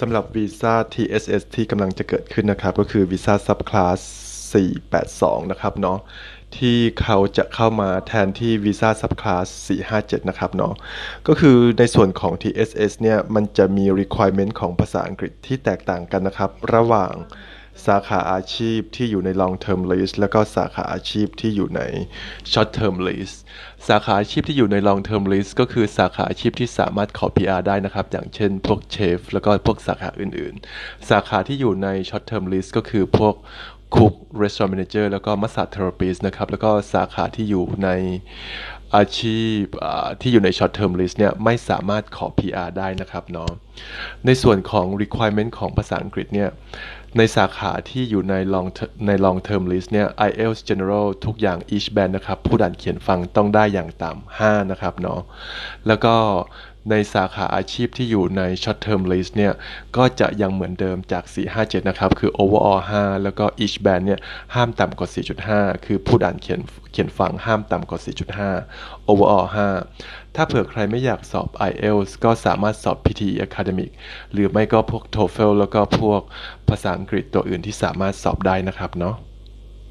สำหรับวีซ่า TSS ที่กำลังจะเกิดขึ้นนะครับ ก็คือวีซ่าซับคลาส482 นะครับเนาะที่เขาจะเข้ามาแทนที่วีซ่าซับคลาส457 นะครับเนาะก็คือในส่วนของ TSS เนี่ย มันจะมี requirement ของภาษาอังกฤษที่แตกต่างกันนะครับ ระหว่าง สาขาอาชีพที่อยู่ใน long term list แล้วก็สาขาอาชีพที่อยู่ใน short term list สาขาอาชีพที่อยู่ใน long term list ก็คือสาขาอาชีพที่สามารถขอ PR ได้นะครับ อย่างเช่นพวกเชฟแล้วก็พวกสาขาอื่นๆ สาขาที่อยู่ใน short term list ก็คือพวก cook restaurant manager แล้วก็ massage therapist นะครับ แล้วก็สาขาที่อยู่ในอาชีพที่อยู่ใน short term list เนี่ยไม่สามารถขอ PR ได้นะครับเนาะในส่วนของ requirement ของภาษาอังกฤษเนี่ยในสาขาที่อยู่ใน long ใน long term list เนี่ย IELTS general ทุกอย่าง each band นะครับ ผู้อ่านเขียนฟังต้องได้อย่างต่ำ5นะครับเนาะแล้วก็ ในสาขาอาชีพที่อยู่ใน short term list เนี่ย ก็จะยังเหมือนเดิมจาก 457 นะครับ คือ overall 5 แล้วก็ each band เนี่ย ห้ามต่ำกว่า 4.5 คือผู้อ่านเขียนเขียนฟังห้ามต่ำกว่า 4.5 overall 5 ถ้าเผื่อใครไม่อยากสอบ IELTS ก็สามารถสอบ PTE Academic หรือไม่ก็พวก TOEFL แล้วก็พวกภาษาอังกฤษตัวอื่นที่สามารถสอบได้นะครับเนาะ